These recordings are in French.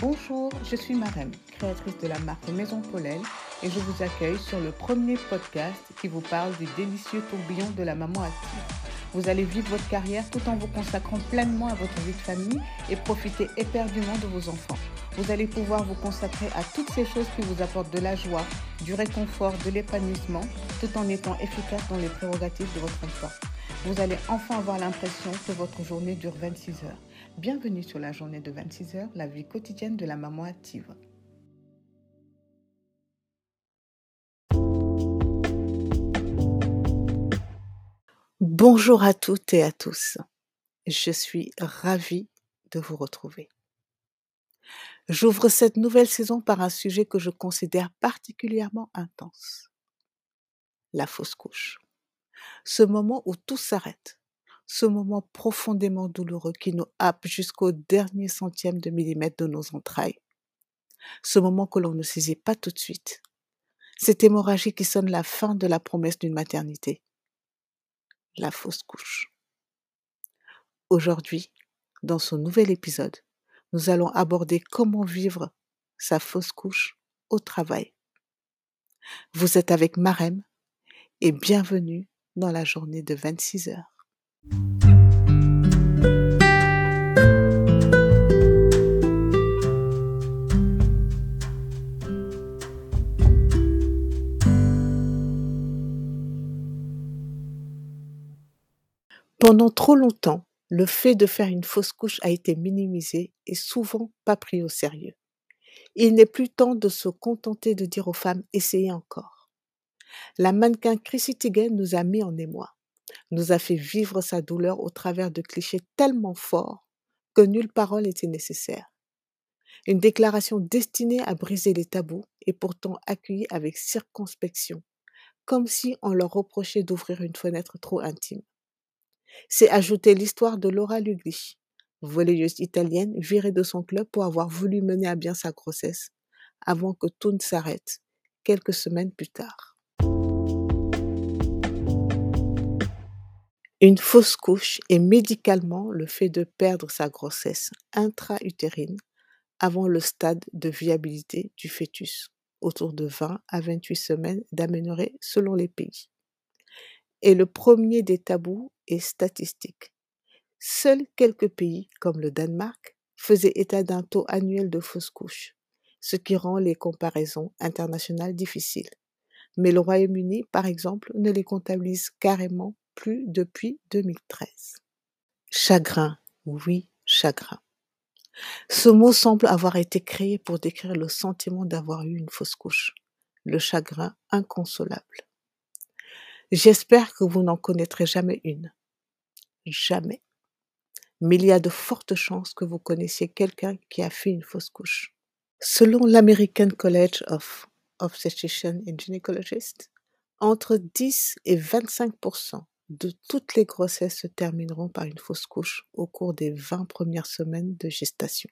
Bonjour, je suis Marem, créatrice de la marque Maison Paulelle et je vous accueille sur le premier podcast qui vous parle du délicieux tourbillon de la maman active. Vous allez vivre votre carrière tout en vous consacrant pleinement à votre vie de famille et profiter éperdument de vos enfants. Vous allez pouvoir vous consacrer à toutes ces choses qui vous apportent de la joie, du réconfort, de l'épanouissement, tout en étant efficace dans les prérogatives de votre emploi. Vous allez enfin avoir l'impression que votre journée dure 26 heures. Bienvenue sur la journée de 26 heures, la vie quotidienne de la maman active. Bonjour à toutes et à tous. Je suis ravie de vous retrouver. J'ouvre cette nouvelle saison par un sujet que je considère particulièrement intense. La fausse couche. Ce moment où tout s'arrête. Ce moment profondément douloureux qui nous happe jusqu'au dernier centième de millimètre de nos entrailles. Ce moment que l'on ne saisit pas tout de suite. Cette hémorragie qui sonne la fin de la promesse d'une maternité. La fausse couche. Aujourd'hui, dans ce nouvel épisode, nous allons aborder comment vivre sa fausse couche au travail. Vous êtes avec Marem et bienvenue dans la journée de 26 heures. Pendant trop longtemps, le fait de faire une fausse couche a été minimisé et souvent pas pris au sérieux. Il n'est plus temps de se contenter de dire aux femmes essayez encore. La mannequin Chrissy Teigen nous a mis en émoi, nous a fait vivre sa douleur au travers de clichés tellement forts que nulle parole n'était nécessaire. Une déclaration destinée à briser les tabous et pourtant accueillie avec circonspection, comme si on leur reprochait d'ouvrir une fenêtre trop intime. C'est ajouter l'histoire de Laura Lugli, volleyeuse italienne virée de son club pour avoir voulu mener à bien sa grossesse avant que tout ne s'arrête quelques semaines plus tard. Une fausse couche est médicalement le fait de perdre sa grossesse intra-utérine avant le stade de viabilité du fœtus, autour de 20 à 28 semaines d'aménorrhée selon les pays. Et le premier des tabous est statistique. Seuls quelques pays, comme le Danemark, faisaient état d'un taux annuel de fausses couches, ce qui rend les comparaisons internationales difficiles. Mais le Royaume-Uni, par exemple, ne les comptabilise carrément plus depuis 2013. Chagrin, oui, chagrin. Ce mot semble avoir été créé pour décrire le sentiment d'avoir eu une fausse couche, le chagrin inconsolable. J'espère que vous n'en connaîtrez jamais une. Jamais. Mais il y a de fortes chances que vous connaissiez quelqu'un qui a fait une fausse couche. Selon l'American College of Obstetricians and Gynecologists, entre 10 et 25 de toutes les grossesses se termineront par une fausse couche au cours des 20 premières semaines de gestation.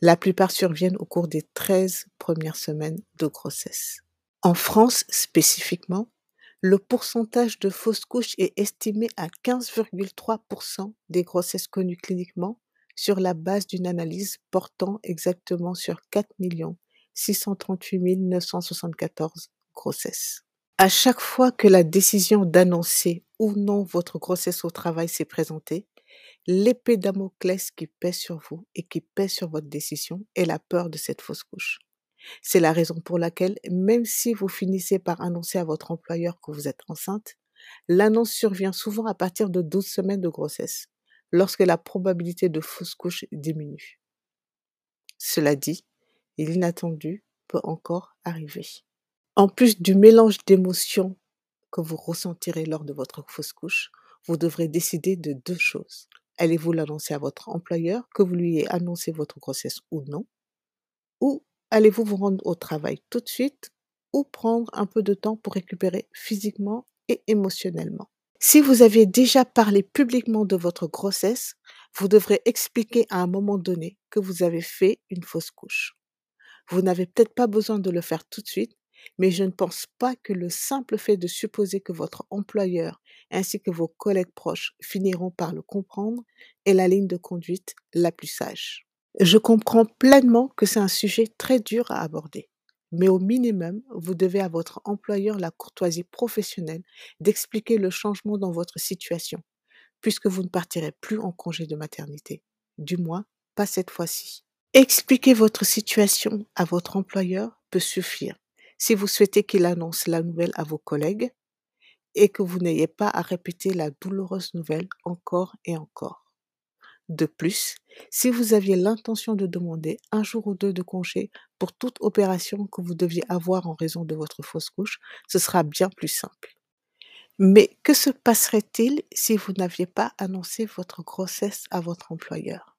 La plupart surviennent au cours des 13 premières semaines de grossesse. En France spécifiquement, le pourcentage de fausses couches est estimé à 15,3% des grossesses connues cliniquement sur la base d'une analyse portant exactement sur 4 638 974 grossesses. À chaque fois que la décision d'annoncer ou non votre grossesse au travail s'est présentée, l'épée Damoclès qui pèse sur vous et qui pèse sur votre décision est la peur de cette fausse couche. C'est la raison pour laquelle, même si vous finissez par annoncer à votre employeur que vous êtes enceinte, l'annonce survient souvent à partir de 12 semaines de grossesse, lorsque la probabilité de fausse couche diminue. Cela dit, l'inattendu peut encore arriver. En plus du mélange d'émotions que vous ressentirez lors de votre fausse couche, vous devrez décider de deux choses. Allez-vous l'annoncer à votre employeur que vous lui ayez annoncé votre grossesse ou non? Ou Allez-vous vous rendre au travail tout de suite ou prendre un peu de temps pour récupérer physiquement et émotionnellement? Si vous aviez déjà parlé publiquement de votre grossesse, vous devrez expliquer à un moment donné que vous avez fait une fausse couche. Vous n'avez peut-être pas besoin de le faire tout de suite, mais je ne pense pas que le simple fait de supposer que votre employeur ainsi que vos collègues proches finiront par le comprendre est la ligne de conduite la plus sage. Je comprends pleinement que c'est un sujet très dur à aborder, mais au minimum, vous devez à votre employeur la courtoisie professionnelle d'expliquer le changement dans votre situation, puisque vous ne partirez plus en congé de maternité. Du moins, pas cette fois-ci. Expliquer votre situation à votre employeur peut suffire si vous souhaitez qu'il annonce la nouvelle à vos collègues et que vous n'ayez pas à répéter la douloureuse nouvelle encore et encore. De plus, si vous aviez l'intention de demander un jour ou deux de congé pour toute opération que vous deviez avoir en raison de votre fausse couche, ce sera bien plus simple. Mais que se passerait-il si vous n'aviez pas annoncé votre grossesse à votre employeur?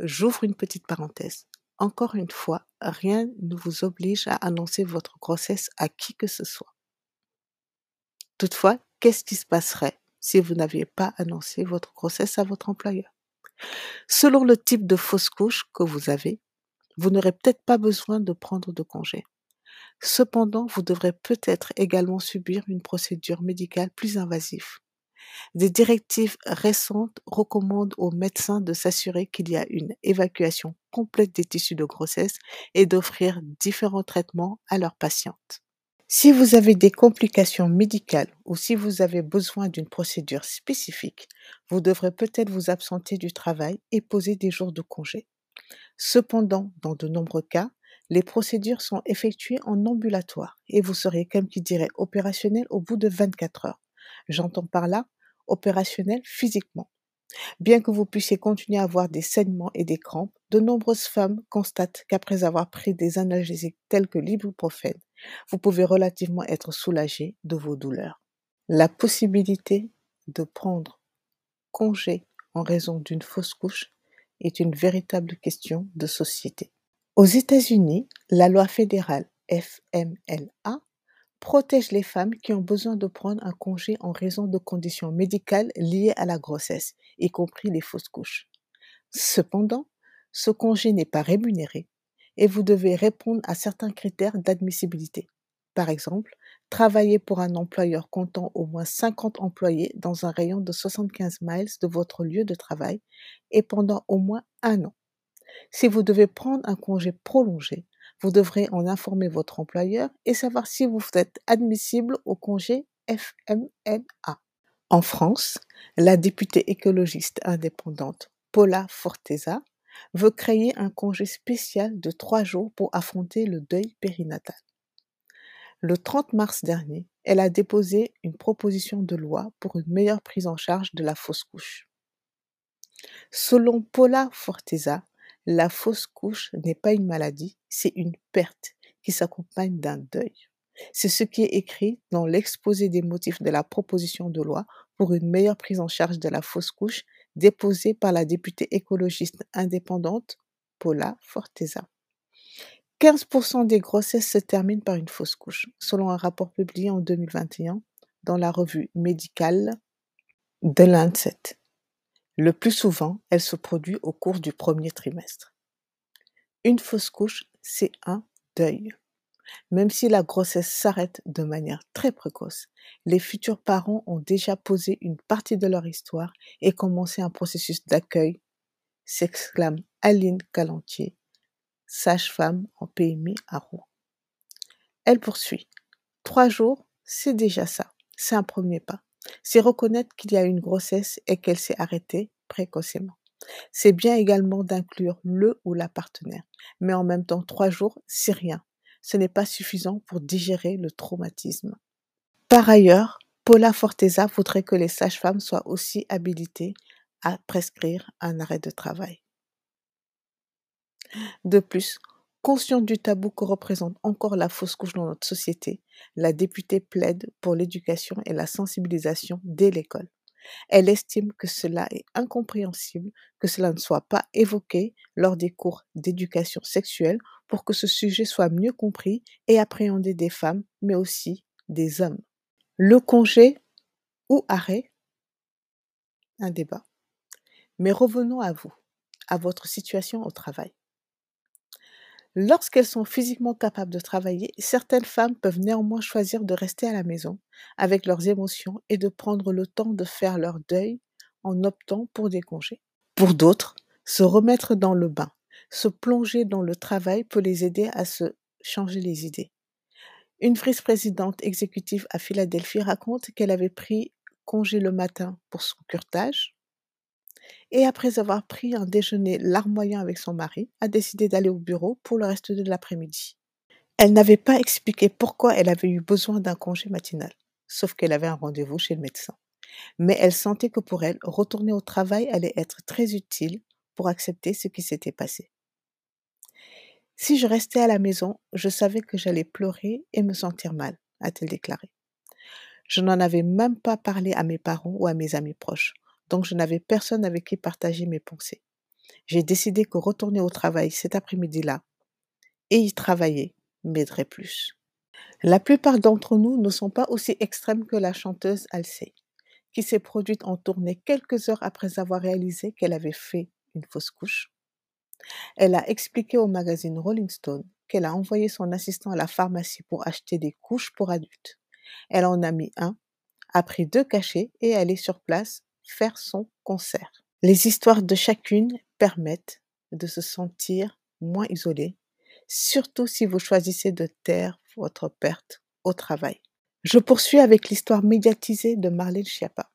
J'ouvre une petite parenthèse. Encore une fois, rien ne vous oblige à annoncer votre grossesse à qui que ce soit. Toutefois, qu'est-ce qui se passerait si vous n'aviez pas annoncé votre grossesse à votre employeur? Selon le type de fausse couche que vous avez, vous n'aurez peut-être pas besoin de prendre de congé. Cependant, vous devrez peut-être également subir une procédure médicale plus invasive. Des directives récentes recommandent aux médecins de s'assurer qu'il y a une évacuation complète des tissus de grossesse et d'offrir différents traitements à leurs patientes. Si vous avez des complications médicales ou si vous avez besoin d'une procédure spécifique, vous devrez peut-être vous absenter du travail et poser des jours de congé. Cependant, dans de nombreux cas, les procédures sont effectuées en ambulatoire et vous serez, comme qui dirait, opérationnel au bout de 24 heures. J'entends par là opérationnel physiquement. Bien que vous puissiez continuer à avoir des saignements et des crampes, de nombreuses femmes constatent qu'après avoir pris des analgésiques tels que l'ibuprofène, vous pouvez relativement être soulagé de vos douleurs. La possibilité de prendre congé en raison d'une fausse couche est une véritable question de société. Aux États-Unis, la loi fédérale FMLA protège les femmes qui ont besoin de prendre un congé en raison de conditions médicales liées à la grossesse, y compris les fausses couches. Cependant, ce congé n'est pas rémunéré et vous devez répondre à certains critères d'admissibilité. Par exemple, travailler pour un employeur comptant au moins 50 employés dans un rayon de 75 miles de votre lieu de travail et pendant au moins un an. Si vous devez prendre un congé prolongé, vous devrez en informer votre employeur et savoir si vous êtes admissible au congé FMLA. En France, la députée écologiste indépendante Paula Forteza veut créer un congé spécial de trois jours pour affronter le deuil périnatal. Le 30 mars dernier, elle a déposé une proposition de loi pour une meilleure prise en charge de la fausse couche. Selon Paula Forteza, la fausse couche n'est pas une maladie, c'est une perte qui s'accompagne d'un deuil. C'est ce qui est écrit dans l'exposé des motifs de la proposition de loi pour une meilleure prise en charge de la fausse couche déposée par la députée écologiste indépendante Paula Forteza. 15% des grossesses se terminent par une fausse couche, selon un rapport publié en 2021 dans la revue médicale The Lancet. Le plus souvent, elle se produit au cours du premier trimestre. Une fausse couche, c'est un deuil. Même si la grossesse s'arrête de manière très précoce, les futurs parents ont déjà posé une partie de leur histoire et commencé un processus d'accueil, s'exclame Aline Calentier, sage-femme en PMI à Rouen. Elle poursuit. Trois jours, c'est déjà ça. C'est un premier pas. C'est reconnaître qu'il y a une grossesse et qu'elle s'est arrêtée précocement. C'est bien également d'inclure le ou la partenaire. Mais en même temps, trois jours, c'est rien ce n'est pas suffisant pour digérer le traumatisme. Par ailleurs, Paula Forteza voudrait que les sages-femmes soient aussi habilitées à prescrire un arrêt de travail. De plus, consciente du tabou que représente encore la fausse couche dans notre société, la députée plaide pour l'éducation et la sensibilisation dès l'école. Elle estime que cela est incompréhensible que cela ne soit pas évoqué lors des cours d'éducation sexuelle pour que ce sujet soit mieux compris et appréhendé des femmes, mais aussi des hommes. Le congé ou arrêt? Un débat. Mais revenons à vous, à votre situation au travail. Lorsqu'elles sont physiquement capables de travailler, certaines femmes peuvent néanmoins choisir de rester à la maison avec leurs émotions et de prendre le temps de faire leur deuil en optant pour des congés. Pour d'autres, Se remettre dans le bain, se plonger dans le travail peut les aider à se changer les idées. Une vice-présidente exécutive à Philadelphie raconte qu'elle avait pris congé le matin pour son curtage et après avoir pris un déjeuner larmoyant avec son mari, a décidé d'aller au bureau pour le reste de l'après-midi. Elle n'avait pas expliqué pourquoi elle avait eu besoin d'un congé matinal, sauf qu'elle avait un rendez-vous chez le médecin. Mais elle sentait que pour elle, retourner au travail allait être très utile pour accepter ce qui s'était passé. Si je restais à la maison, je savais que j'allais pleurer et me sentir mal, a-t-elle déclaré. Je n'en avais même pas parlé à mes parents ou à mes amis proches, donc je n'avais personne avec qui partager mes pensées. J'ai décidé que retourner au travail cet après-midi-là et y travailler m'aiderait plus. La plupart d'entre nous ne sont pas aussi extrêmes que la chanteuse Alcey, qui s'est produite en tournée quelques heures après avoir réalisé qu'elle avait fait une fausse couche. Elle a expliqué au magazine Rolling Stone qu'elle a envoyé son assistant à la pharmacie pour acheter des couches pour adultes. Elle en a mis un, a pris deux cachets et elle est sur place faire son concert. Les histoires de chacune permettent de se sentir moins isolé, surtout si vous choisissez de taire votre perte au travail. Je poursuis avec l'histoire médiatisée de Marlène Schiappa.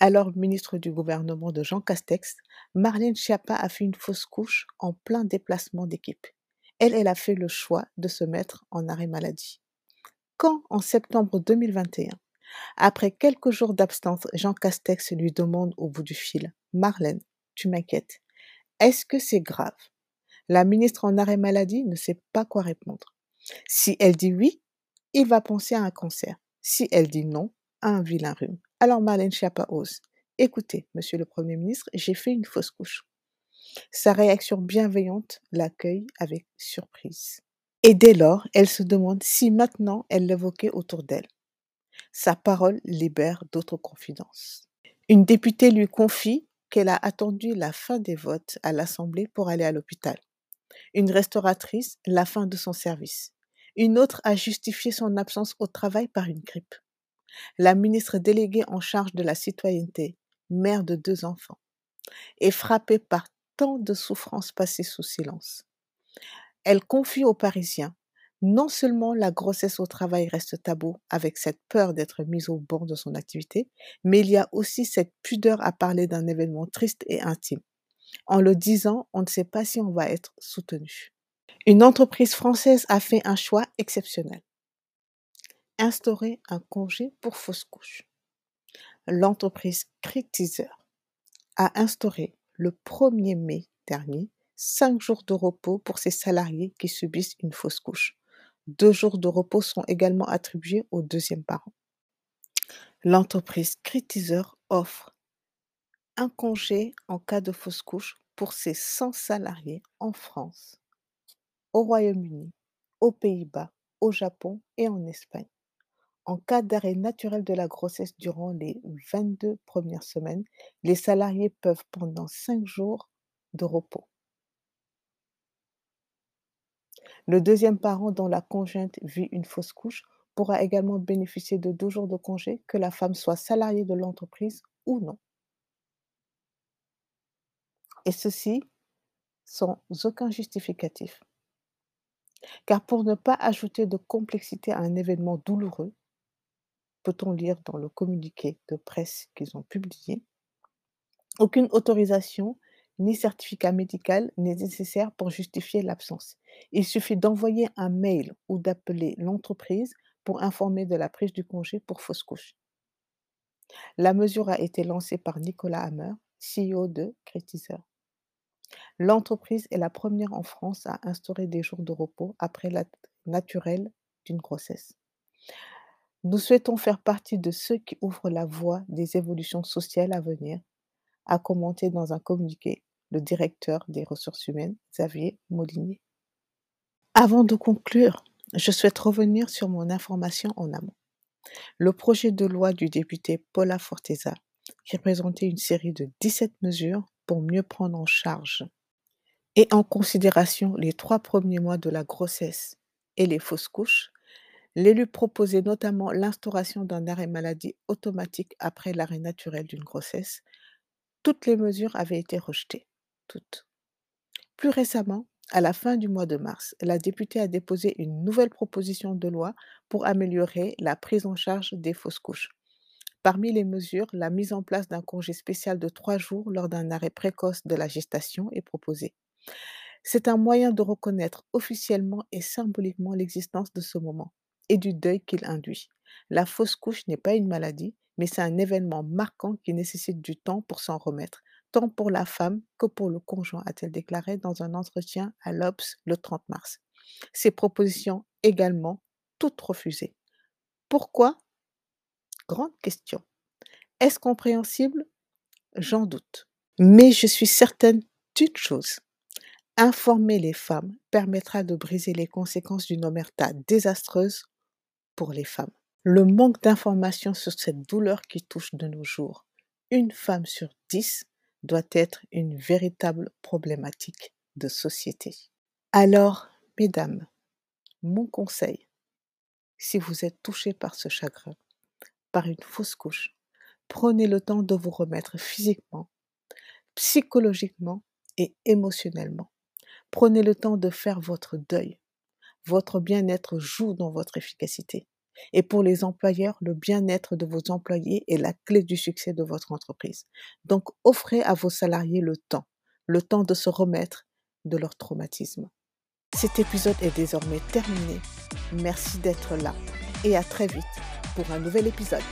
Alors ministre du gouvernement de Jean Castex, Marlène Schiappa a fait une fausse couche en plein déplacement d'équipe. Elle, elle a fait le choix de se mettre en arrêt maladie. Quand, en septembre 2021, après quelques jours d'absence, Jean Castex lui demande au bout du fil Marlène, tu m'inquiètes. Est-ce que c'est grave? La ministre en arrêt maladie ne sait pas quoi répondre. Si elle dit oui, il va penser à un cancer. Si elle dit non, à un vilain rhume. Alors Marlène Schiappa. Écoutez, monsieur le Premier ministre, j'ai fait une fausse couche. Sa réaction bienveillante l'accueille avec surprise. Et dès lors, elle se demande si maintenant elle l'évoquait autour d'elle. Sa parole libère d'autres confidences. Une députée lui confie qu'elle a attendu la fin des votes à l'Assemblée pour aller à l'hôpital. Une restauratrice, la fin de son service. Une autre a justifié son absence au travail par une grippe. La ministre déléguée en charge de la citoyenneté, mère de deux enfants, est frappée par tant de souffrances passées sous silence. Elle confie aux Parisiens non seulement la grossesse au travail reste tabou avec cette peur d'être mise au bord de son activité, mais il y a aussi cette pudeur à parler d'un événement triste et intime. En le disant, on ne sait pas si on va être soutenu. Une entreprise française a fait un choix exceptionnel. Instaurer un congé pour fausse couche. L'entreprise Critizer a instauré le 1er mai dernier cinq jours de repos pour ses salariés qui subissent une fausse couche. Deux jours de repos sont également attribués au deuxième parent. L'entreprise Critizer offre un congé en cas de fausse couche pour ses 100 salariés en France, au Royaume-Uni, aux Pays-Bas, au Japon et en Espagne. En cas d'arrêt naturel de la grossesse durant les 22 premières semaines, les salariés peuvent pendant 5 jours de repos. Le deuxième parent dont la conjointe vit une fausse couche pourra également bénéficier de deux jours de congé, que la femme soit salariée de l'entreprise ou non. Et ceci sans aucun justificatif. Car pour ne pas ajouter de complexité à un événement douloureux, peut-on lire dans le communiqué de presse qu'ils ont publié, aucune autorisation ni certificat médical n'est nécessaire pour justifier l'absence. Il suffit d'envoyer un mail ou d'appeler l'entreprise pour informer de la prise du congé pour fausse couche. La mesure a été lancée par Nicolas Hammer, CEO de Critizer. L'entreprise est la première en France à instaurer des jours de repos après la naturelle d'une grossesse. Nous souhaitons faire partie de ceux qui ouvrent la voie des évolutions sociales à venir a commenté dans un communiqué le directeur des ressources humaines, Xavier Molinier. Avant de conclure, je souhaite revenir sur mon information en amont. Le projet de loi du député Paula Forteza, qui présentait une série de 17 mesures pour mieux prendre en charge et en considération les trois premiers mois de la grossesse et les fausses couches, l'élu proposait notamment l'instauration d'un arrêt maladie automatique après l'arrêt naturel d'une grossesse, toutes les mesures avaient été rejetées. Plus récemment, à la fin du mois de mars, la députée a déposé une nouvelle proposition de loi pour améliorer la prise en charge des fausses couches. Parmi les mesures, la mise en place d'un congé spécial de trois jours lors d'un arrêt précoce de la gestation est proposée. C'est un moyen de reconnaître officiellement et symboliquement l'existence de ce moment et du deuil qu'il induit. La fausse couche n'est pas une maladie, mais c'est un événement marquant qui nécessite du temps pour s'en remettre, tant pour la femme que pour le conjoint, a-t-elle déclaré dans un entretien à l'Obs le 30 mars. Ces propositions également, toutes refusées. Pourquoi? Grande question. Est-ce compréhensible? J'en doute. Mais je suis certaine d'une chose. Informer les femmes permettra de briser les conséquences d'une omerta désastreuse pour les femmes. Le manque d'informations sur cette douleur qui touche de nos jours une femme sur dix doit être une véritable problématique de société. Alors, mesdames, mon conseil, si vous êtes touché par ce chagrin, par une fausse couche, prenez le temps de vous remettre physiquement, psychologiquement et émotionnellement. Prenez le temps de faire votre deuil. Votre bien-être joue dans votre efficacité. Et pour les employeurs, le bien-être de vos employés est la clé du succès de votre entreprise. Donc, offrez à vos salariés le temps, le temps de se remettre de leur traumatisme. Cet épisode est désormais terminé. Merci d'être là et à très vite pour un nouvel épisode.